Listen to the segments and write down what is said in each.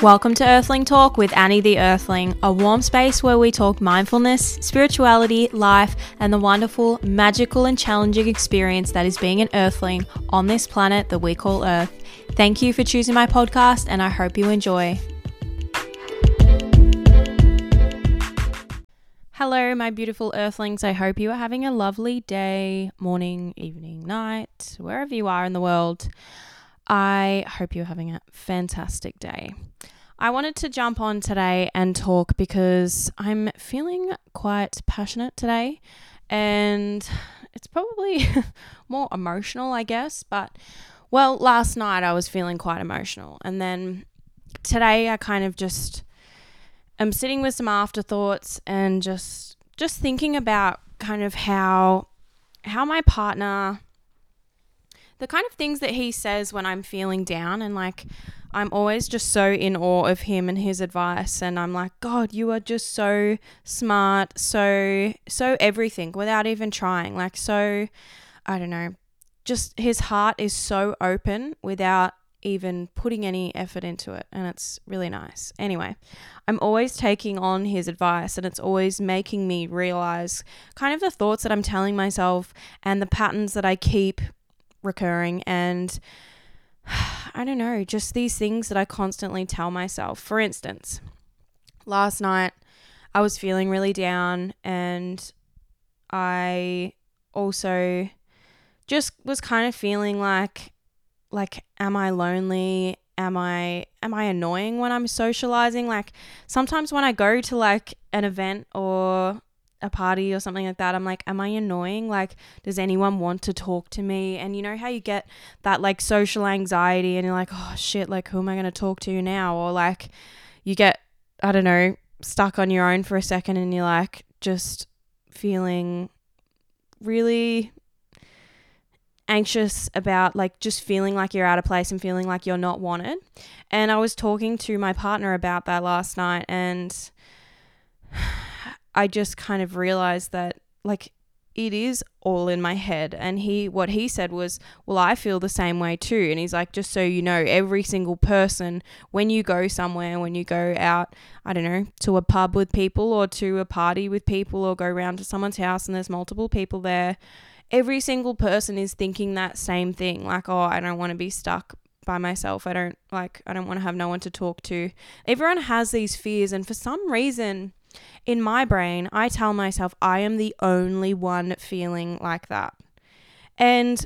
Welcome to Earthling Talk with Annie the Earthling, a warm space where we talk mindfulness, spirituality, life, and the wonderful, magical, and challenging experience that is being an Earthling on this planet that we call Earth. Thank you for choosing my podcast, and I hope you enjoy. Hello, my beautiful Earthlings. I hope you are having a lovely day, morning, evening, night, wherever you are in the world. I hope you're having a fantastic day. I wanted to jump on today and talk because I'm feeling quite passionate today and it's probably more emotional, I guess. But, well, last night I was feeling quite emotional. And then today I kind of just am sitting with some afterthoughts and just just thinking about kind of how how my partner the kind of things that he says when I'm feeling down and like I'm always just so in awe of him and his advice and I'm like god you are just so smart so so everything without even trying like so I don't know just his heart is so open without even putting any effort into it and it's really nice. Anyway, I'm always taking on his advice and it's always making me realize kind of the thoughts that I'm telling myself and the patterns that I keep recurring and I don't know, just these things that I constantly tell myself. For instance, last night I was feeling really down and I also just was kind of feeling like like am I lonely? Am I am I annoying when I'm socializing? Like sometimes when I go to like an event or a party or something like that, I'm like, am I annoying? Like, does anyone want to talk to me? And you know how you get that like social anxiety and you're like, oh shit, like, who am I going to talk to now? Or like, you get, I don't know, stuck on your own for a second and you're like, just feeling really anxious about like just feeling like you're out of place and feeling like you're not wanted. And I was talking to my partner about that last night and I just kind of realized that like it is all in my head. And he what he said was well I feel the same way too. And he's like just so you know every single person when you go somewhere when you go out I don't know to a pub with people or to a party with people or go around to someone's house and there's multiple people there every single person is thinking that same thing like oh I don't want to be stuck by myself. I don't like I don't want to have no one to talk to. Everyone has these fears. And for some reason in my brain, I tell myself I am the only one feeling like that. And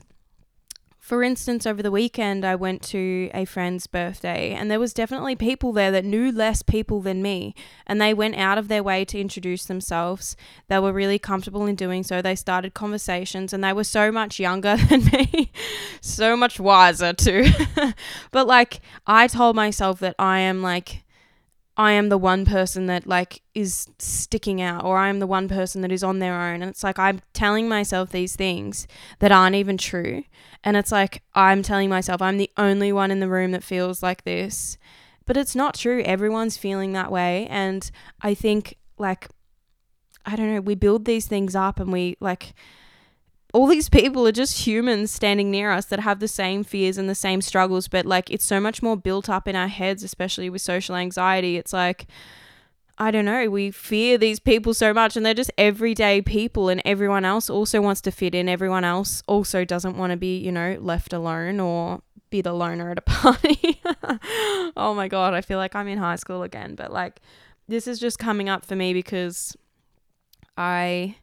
for instance, over the weekend, I went to a friend's birthday, and there was definitely people there that knew less people than me, and they went out of their way to introduce themselves. They were really comfortable in doing so. They started conversations, and they were so much younger than me, so much wiser too. but like, I told myself that I am like I am the one person that like is sticking out or I am the one person that is on their own. And it's like I'm telling myself these things that aren't even true. And it's like I'm telling myself I'm the only one in the room that feels like this. But it's not true. Everyone's feeling that way. And I think like I don't know we build these things up and we like all these people are just humans standing near us that have the same fears and the same struggles, but like it's so much more built up in our heads, especially with social anxiety. It's like, I don't know, we fear these people so much and they're just everyday people, and everyone else also wants to fit in. Everyone else also doesn't want to be, you know, left alone or be the loner at a party. oh my God, I feel like I'm in high school again, but like this is just coming up for me because I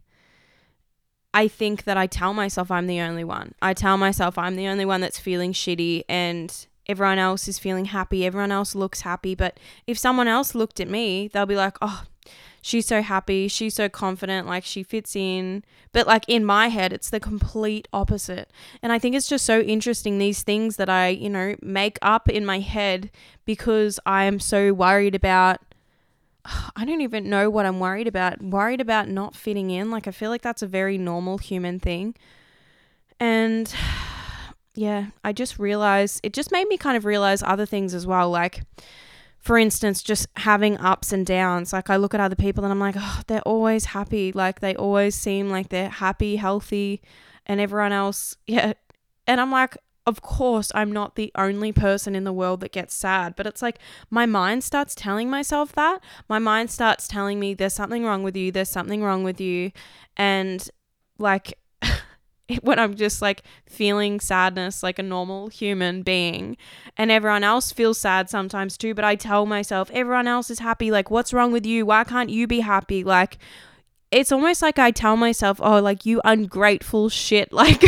I think that I tell myself I'm the only one. I tell myself I'm the only one that's feeling shitty and everyone else is feeling happy. Everyone else looks happy. But if someone else looked at me, they'll be like, oh, she's so happy. She's so confident. Like she fits in. But like in my head, it's the complete opposite. And I think it's just so interesting these things that I, you know, make up in my head because I am so worried about I don't even know what I'm worried about. Worried about not fitting in. Like, I feel like that's a very normal human thing. And yeah, I just realized it just made me kind of realize other things as well. Like, for instance, just having ups and downs. Like, I look at other people and I'm like, oh, they're always happy. Like, they always seem like they're happy, healthy, and everyone else, yeah. And I'm like, of course, I'm not the only person in the world that gets sad, but it's like my mind starts telling myself that. My mind starts telling me there's something wrong with you, there's something wrong with you. And like when I'm just like feeling sadness like a normal human being, and everyone else feels sad sometimes too, but I tell myself, everyone else is happy. Like, what's wrong with you? Why can't you be happy? Like, it's almost like I tell myself, oh, like you ungrateful shit. Like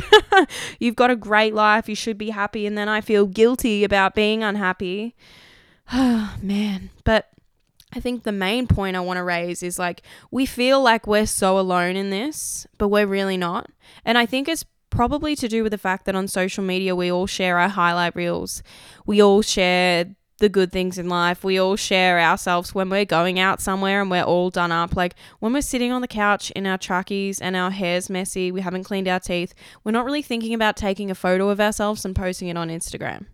you've got a great life. You should be happy. And then I feel guilty about being unhappy. Oh, man. But I think the main point I want to raise is like we feel like we're so alone in this, but we're really not. And I think it's probably to do with the fact that on social media we all share our highlight reels. We all share the good things in life. We all share ourselves when we're going out somewhere and we're all done up. Like when we're sitting on the couch in our trackies and our hair's messy, we haven't cleaned our teeth, we're not really thinking about taking a photo of ourselves and posting it on Instagram.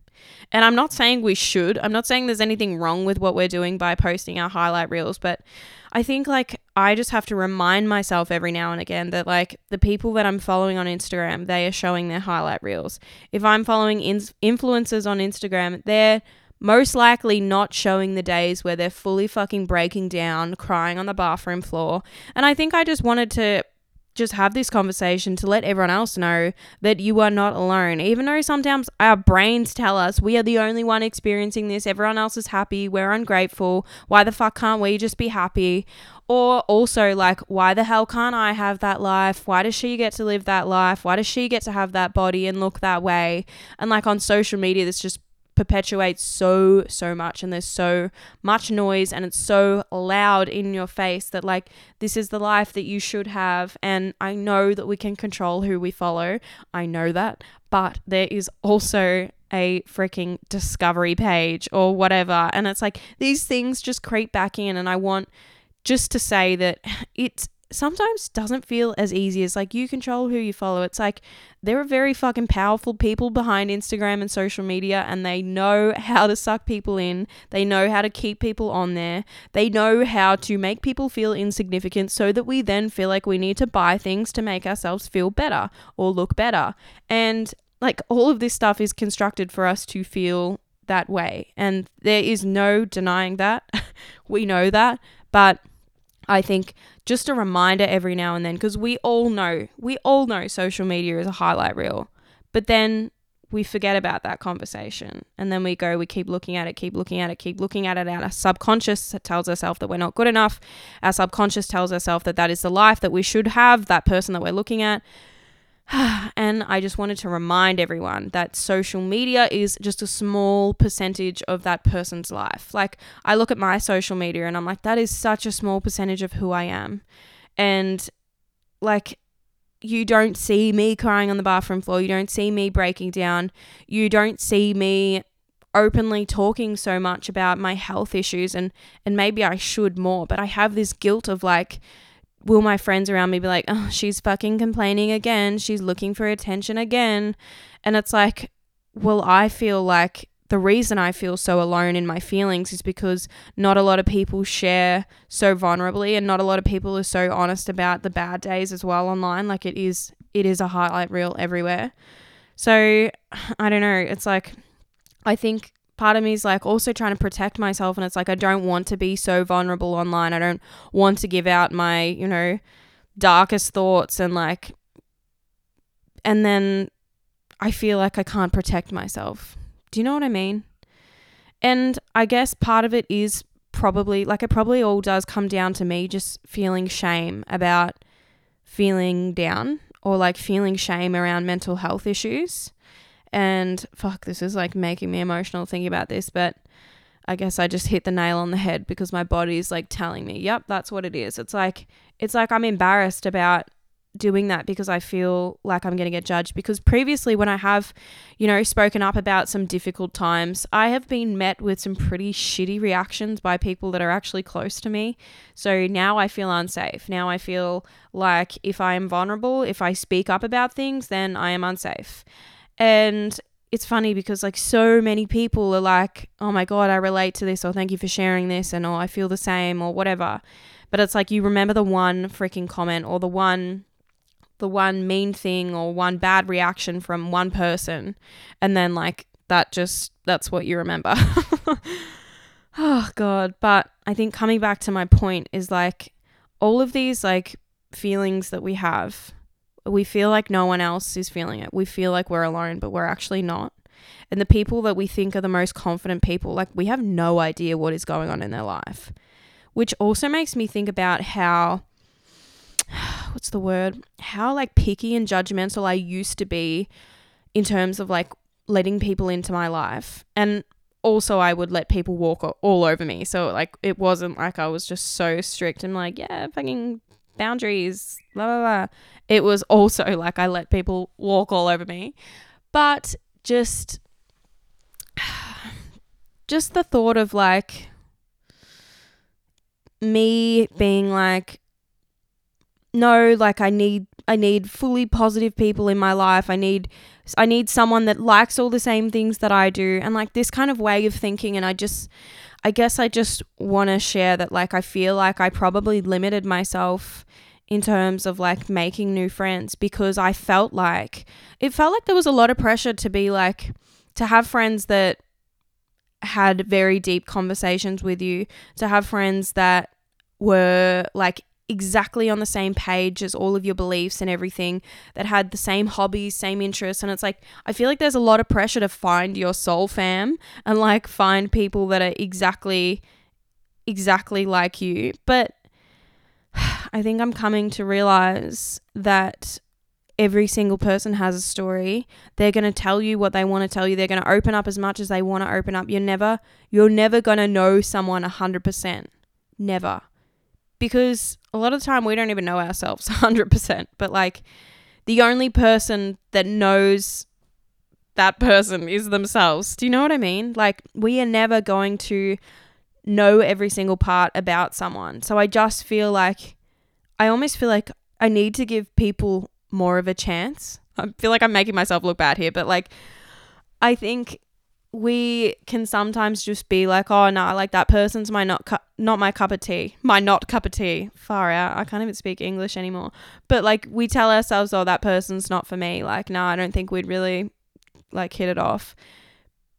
And I'm not saying we should. I'm not saying there's anything wrong with what we're doing by posting our highlight reels, but I think like I just have to remind myself every now and again that like the people that I'm following on Instagram, they are showing their highlight reels. If I'm following in- influencers on Instagram, they're most likely not showing the days where they're fully fucking breaking down, crying on the bathroom floor. And I think I just wanted to just have this conversation to let everyone else know that you are not alone. Even though sometimes our brains tell us we are the only one experiencing this, everyone else is happy, we're ungrateful. Why the fuck can't we just be happy? Or also, like, why the hell can't I have that life? Why does she get to live that life? Why does she get to have that body and look that way? And like on social media, this just perpetuates so so much and there's so much noise and it's so loud in your face that like this is the life that you should have and I know that we can control who we follow. I know that. But there is also a freaking discovery page or whatever and it's like these things just creep back in and I want just to say that it's sometimes doesn't feel as easy as like you control who you follow. It's like there are very fucking powerful people behind Instagram and social media and they know how to suck people in. They know how to keep people on there. They know how to make people feel insignificant so that we then feel like we need to buy things to make ourselves feel better or look better. And like all of this stuff is constructed for us to feel that way. And there is no denying that. we know that. But I think just a reminder every now and then because we all know, we all know social media is a highlight reel. But then we forget about that conversation and then we go we keep looking at it keep looking at it keep looking at it our subconscious tells ourselves that we're not good enough our subconscious tells ourselves that that is the life that we should have that person that we're looking at and I just wanted to remind everyone that social media is just a small percentage of that person's life. Like, I look at my social media and I'm like, that is such a small percentage of who I am. And, like, you don't see me crying on the bathroom floor. You don't see me breaking down. You don't see me openly talking so much about my health issues and and maybe I should more, but I have this guilt of like will my friends around me be like, oh, she's fucking complaining again. She's looking for attention again. And it's like, well, I feel like the reason I feel so alone in my feelings is because not a lot of people share so vulnerably and not a lot of people are so honest about the bad days as well online. Like it is it is a highlight reel everywhere. So I don't know. It's like I think part of me is like also trying to protect myself and it's like I don't want to be so vulnerable online. I don't want to give out my, you know, darkest thoughts and like and then I feel like I can't protect myself. Do you know what I mean? And I guess part of it is probably like it probably all does come down to me just feeling shame about feeling down or like feeling shame around mental health issues. And fuck, this is like making me emotional thinking about this, but I guess I just hit the nail on the head because my body's like telling me, yep, that's what it is. It's like it's like I'm embarrassed about doing that because I feel like I'm going to get judged because previously when I have, you know, spoken up about some difficult times, I have been met with some pretty shitty reactions by people that are actually close to me. So now I feel unsafe. Now I feel like if I am vulnerable, if I speak up about things, then I am unsafe. And it's funny because like so many people are like, "Oh my god, I relate to this," or "Thank you for sharing this," and "Oh, I feel the same," or whatever. But it's like you remember the one freaking comment or the one the one mean thing or one bad reaction from one person and then like that just that's what you remember. oh god, but I think coming back to my point is like all of these like feelings that we have, we feel like no one else is feeling it. We feel like we're alone, but we're actually not. And the people that we think are the most confident people, like we have no idea what is going on in their life. Which also makes me think about how what's the word? How like picky and judgmental I used to be in terms of like letting people into my life. And also I would let people walk all over me. So like it wasn't like I was just so strict and like, yeah, fucking boundaries, blah blah blah. It was also like I let people walk all over me. But just just the thought of like me being like no like i need i need fully positive people in my life i need i need someone that likes all the same things that i do and like this kind of way of thinking and i just i guess i just want to share that like i feel like i probably limited myself in terms of like making new friends because i felt like it felt like there was a lot of pressure to be like to have friends that had very deep conversations with you, to have friends that were like exactly on the same page as all of your beliefs and everything, that had the same hobbies, same interests. And it's like, I feel like there's a lot of pressure to find your soul fam and like find people that are exactly, exactly like you. But I think I'm coming to realize that every single person has a story. They're going to tell you what they want to tell you. They're going to open up as much as they want to open up. You're never you're never going to know someone 100%. Never. Because a lot of the time we don't even know ourselves 100%, but like the only person that knows that person is themselves. Do you know what I mean? Like we are never going to know every single part about someone. So I just feel like I almost feel like I need to give people more of a chance. I feel like I'm making myself look bad here, but like I think we can sometimes just be like, oh no, like that person's my not cu- not my cup of tea, my not cup of tea. Far out, I can't even speak English anymore. But like we tell ourselves, oh that person's not for me. Like no, I don't think we'd really like hit it off.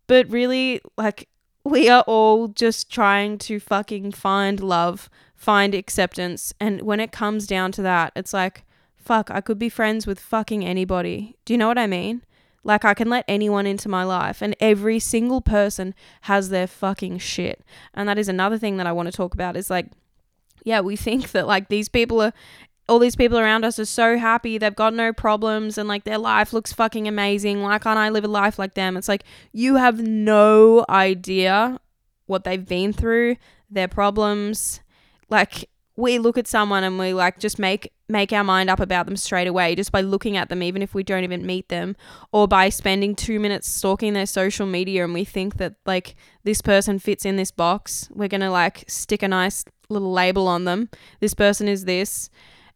But really, like we are all just trying to fucking find love, find acceptance, and when it comes down to that, it's like fuck, I could be friends with fucking anybody. Do you know what I mean? Like, I can let anyone into my life, and every single person has their fucking shit. And that is another thing that I want to talk about is like, yeah, we think that like these people are, all these people around us are so happy, they've got no problems, and like their life looks fucking amazing. Why can't I live a life like them? It's like, you have no idea what they've been through, their problems. Like, we look at someone and we like just make make our mind up about them straight away just by looking at them even if we don't even meet them or by spending 2 minutes stalking their social media and we think that like this person fits in this box we're going to like stick a nice little label on them. This person is this.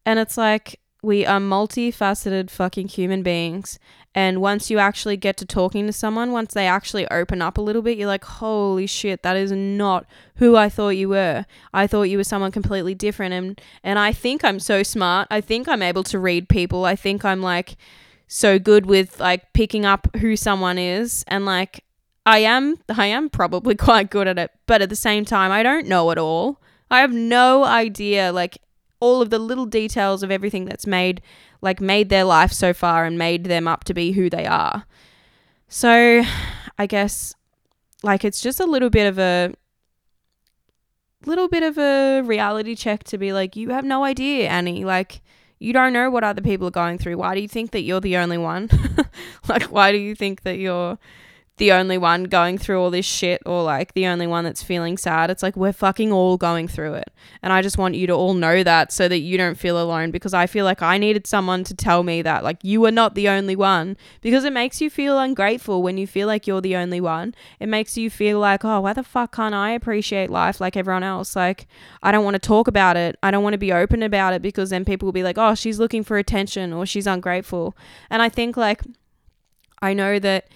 And it's like we are multifaceted fucking human beings and once you actually get to talking to someone, once they actually open up a little bit, you're like, holy shit, that is not who I thought you were. I thought you were someone completely different. And, and I think I'm so smart. I think I'm able to read people. I think I'm like so good with like picking up who someone is. And like, I am, I am probably quite good at it. But at the same time, I don't know it all. I have no idea, like, all of the little details of everything that's made like made their life so far and made them up to be who they are. So, I guess like it's just a little bit of a little bit of a reality check to be like you have no idea, Annie. Like you don't know what other people are going through. Why do you think that you're the only one? like why do you think that you're the only one going through all this shit or like the only one that's feeling sad. It's like we're fucking all going through it. And I just want you to all know that so that you don't feel alone because I feel like I needed someone to tell me that like you are not the only one because it makes you feel ungrateful when you feel like you're the only one. It makes you feel like, "Oh, why the fuck can't I appreciate life like everyone else?" Like I don't want to talk about it. I don't want to be open about it because then people will be like, "Oh, she's looking for attention or she's ungrateful." And I think like I know that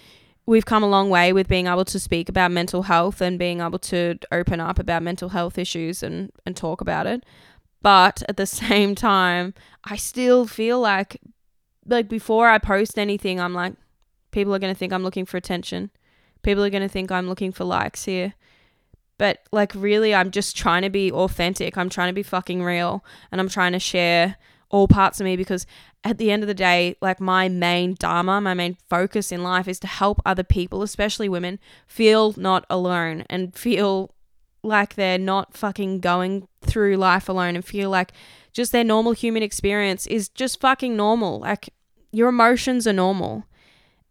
we've come a long way with being able to speak about mental health and being able to open up about mental health issues and, and talk about it. But at the same time, I still feel like like before I post anything, I'm like, people are to think I'm looking for attention. People are to think I'm looking for likes here. But like, really, I'm just trying to be authentic. I'm trying to be fucking real. And I'm trying to share all parts of me because at the end of the day, like, my main dharma, my main focus in life is to help other people, especially women, feel not alone and feel like they're not fucking going through life alone and feel like just their normal human experience is just fucking normal. Like your emotions are normal.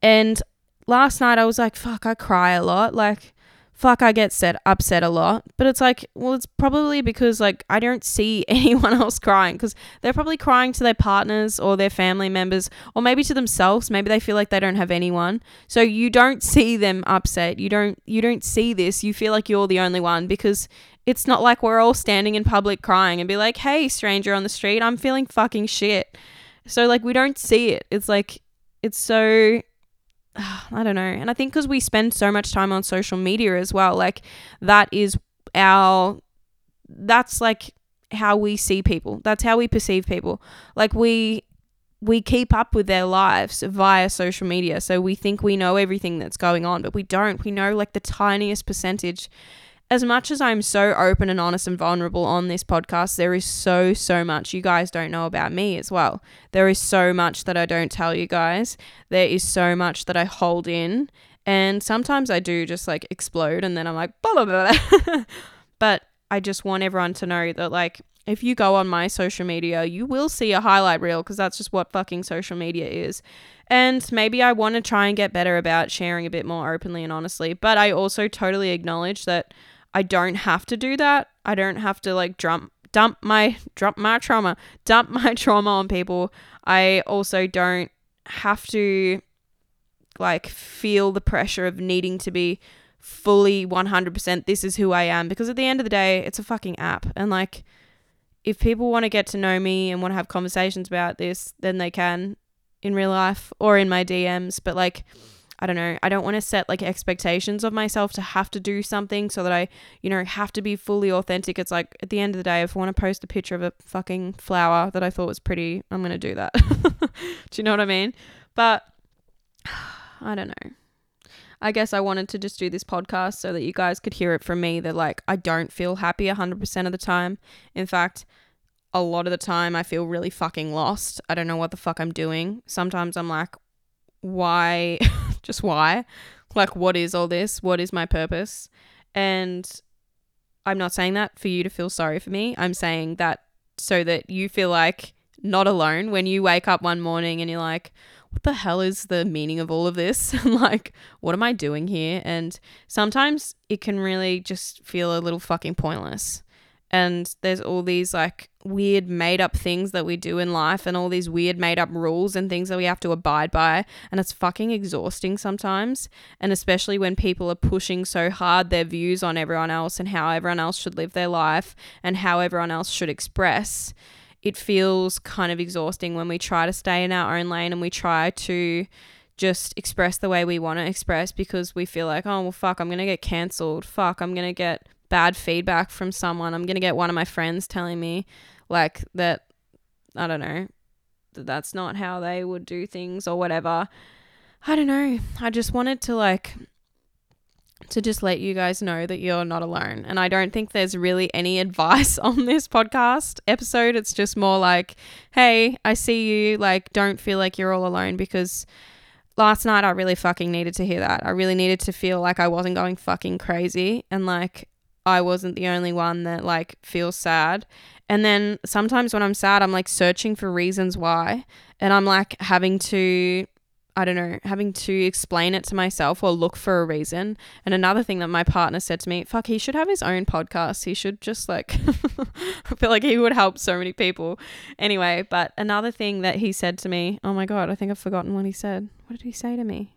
And last night I was like, fuck, I cry a lot. Like, fuck, I get set upset a lot. But it's like, well, it's probably because like I don't see anyone else crying because they're probably crying to their partners or their family members or maybe to themselves. Maybe they feel like they don't have anyone. So you don't see them upset. You don't you don't see this. You feel like you're the only one because it's not like we're all standing in public crying and be like, "Hey, stranger on the street, I'm feeling fucking shit." So like we don't see it. It's like it's so I don't know. And I think because we spend so much time on social media as well, like that is our, that's like how we see people. That's how we perceive people. Like we, we keep up with their lives via social media. So we think we know everything that's going on, but we don't. We know like the tiniest percentage as much as I'm so open and honest and vulnerable on this podcast, there is so, so much you guys don't know about me as well. There is so much that I don't tell you guys. There is so much that I hold in. And sometimes I do just like explode and then I'm like, blah, blah, blah. but I just want everyone to know that, like, if you go on my social media, you will see a highlight reel because that's just what fucking social media is. And maybe I want to try and get better about sharing a bit more openly and honestly. But I also totally acknowledge that I don't have to do that. I don't have to like dump dump my dump my trauma, dump my trauma on people. I also don't have to like feel the pressure of needing to be fully 100% this is who I am because at the end of the day it's a fucking app and like if people want to get to know me and want to have conversations about this then they can in real life or in my DMs but like I don't know, I don't want to set like expectations of myself to have to do something so that I, you know, have to be fully authentic. It's like at the end of the day, if I want to post a picture of a fucking flower that I thought was pretty, I'm going to do that. do you know what I mean? But I don't know. I guess I wanted to just do this podcast so that you guys could hear it from me that like I don't feel happy 100% of the time. In fact, a lot of the time I feel really fucking lost. I don't know what the fuck I'm doing. Sometimes I'm like, why? just why? Like, what is all this? What is my purpose? And I'm not saying that for you to feel sorry for me. I'm saying that so that you feel like not alone when you wake up one morning and you're like, what the hell is the meaning of all of this? like, what am I doing here? And sometimes it can really just feel a little fucking pointless and there's all these like weird made up things that we do in life and all these weird made up rules and things that we have to abide by and it's fucking exhausting sometimes and especially when people are pushing so hard their views on everyone else and how everyone else should live their life and how everyone else should express it feels kind of exhausting when we try to stay in our own lane and we try to just express the way we want to express because we feel like, oh, well, fuck, I'm going to get cancelled. Fuck, I'm going to get bad feedback from someone, I'm going to get one of my friends telling me like that I don't know, that that's not how they would do things or whatever. I don't know. I just wanted to like to just let you guys know that you're not alone. And I don't think there's really any advice on this podcast episode. It's just more like, hey, I see you. Like, don't feel like you're all alone because last night I really fucking needed to hear that. I really needed to feel like I wasn't going fucking crazy and like I wasn't the only one that like feels sad. And then sometimes when I'm sad, I'm like searching for reasons why. And I'm like having to, I don't know, having to explain it to myself or look for a reason. And another thing that my partner said to me, fuck, he should have his own podcast. He should just like, I feel like he would help so many people. Anyway, but another thing that he said to me, oh my God, I think I've forgotten what he said. What did he say to me?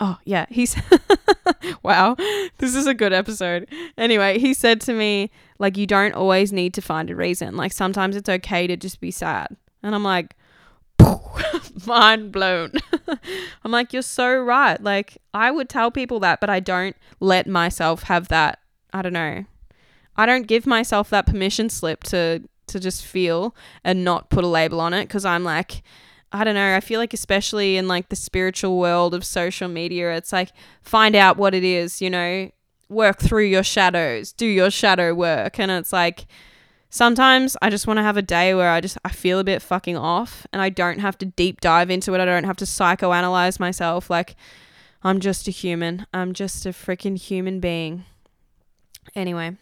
Oh, yeah. He's wow. This is a good episode. Anyway, he said to me, like, you don't always need to find a reason. Like, sometimes it's okay to just be sad. And I'm like, mind blown. I'm like, you're so right. Like, I would tell people that, but I don't let myself have that. I don't know. I don't give myself that permission slip to to just feel and not put a label on it because I'm like, I don't know. I feel like, especially in like the spiritual world of social media, it's like find out what it is, you know, work through your shadows, do your shadow work. And it's like, sometimes I just want to have a day where I just I feel a bit fucking off and I don't have to deep dive into it. I don't have to psychoanalyze myself like I'm just a human. I'm just a freaking human being. Anyway,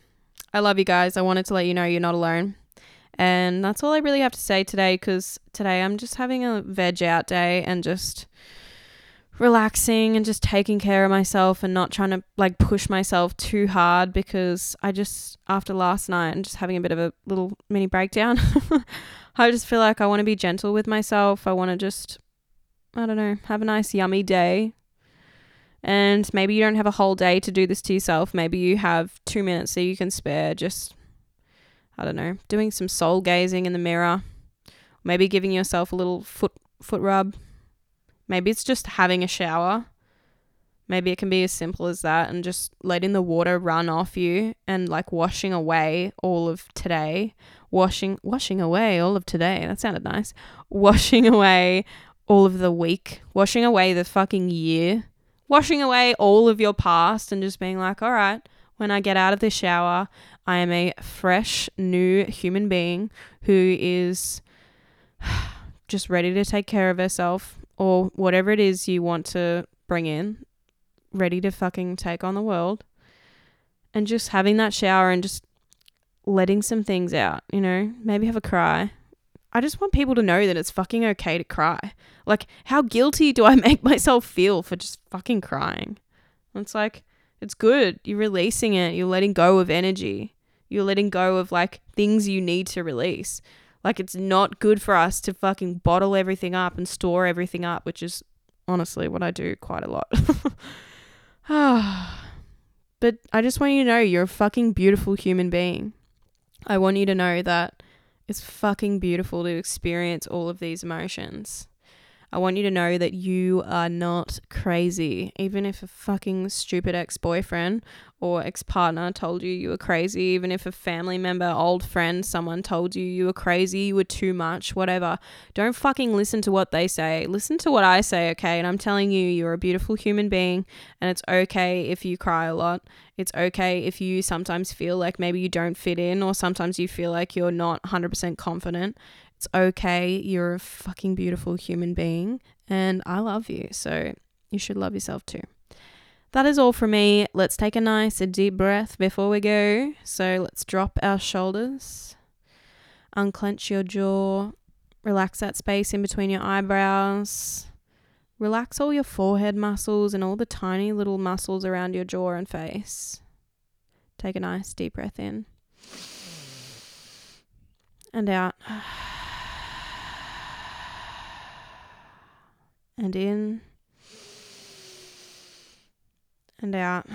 I love you guys. I wanted to let you know you're not alone. And that's all I really have to say today cuz today I'm just having a veg out day and just relaxing and just taking care of myself and not trying to like push myself too hard because I just after last night and just having a bit of a little mini breakdown I just feel like I want to be gentle with myself. I want to just I don't know, have a nice yummy day. And maybe you don't have a whole day to do this to yourself. Maybe you have 2 minutes that you can spare just I don't know, doing some soul gazing in the mirror. Maybe giving yourself a little foot foot rub Maybe it's just having a shower. Maybe it can be as simple as that and just letting the water run off you and like washing away all of today. Washing washing away all of today. That sounded nice. Washing away all of the week. Washing away the fucking year. Washing away all of your past and just being like, all right, when I get out of the shower, I am a fresh new human being who is just ready to take care of herself, or whatever it is you want to bring in, ready to fucking take on the world. And just having that shower and just letting some things out, you know, maybe have a cry. I just want people to know that it's fucking okay to cry. Like, how guilty do I make myself feel for just fucking crying? It's like, it's good. You're releasing it. You're letting go of energy. You're letting go of like things you need to release. Like it's not good for us to fucking bottle everything up and store everything up, which is honestly what I do quite a lot. but I just want you to know you're a fucking beautiful human being. I want you to know that it's fucking beautiful to experience all of these emotions. I want you to know that you are not crazy. Even if a fucking stupid ex boyfriend or ex partner told you you were crazy, even if a family member, old friend, someone told you you were crazy, you were too much, whatever. Don't fucking listen to what they say. Listen to what I say, okay? And I'm telling you, you're a beautiful human being, and it's okay if you cry a lot. It's okay if you sometimes feel like maybe you don't fit in, or sometimes you feel like you're not 100% confident. It's okay. You're a fucking beautiful human being and I love you. So you should love yourself too. That is all from me. Let's take a nice a deep breath before we go. So let's drop our shoulders, unclench your jaw, relax that space in between your eyebrows. Relax all your forehead muscles and all the tiny little muscles around your jaw and face. Take a nice deep breath in and out. and in and out.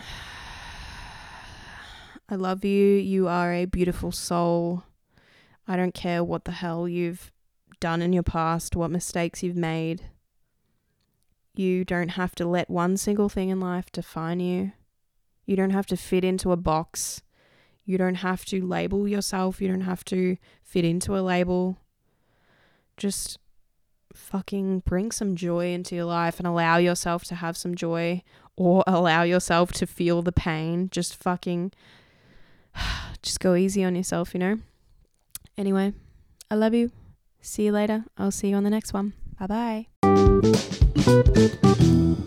I love you. You are a beautiful soul. I don't care what the hell you've done in your past, what mistakes you've made. You don't have to let one single thing in life define you. You don't have to fit into a box. You don't have to label yourself. You don't have to fit into a label. Just fucking bring some joy into your life and allow yourself to have some joy or allow yourself to feel the pain. Just fucking just go easy on yourself, you know? Anyway, I love you. See you later. I'll see you on the next one. Bye bye.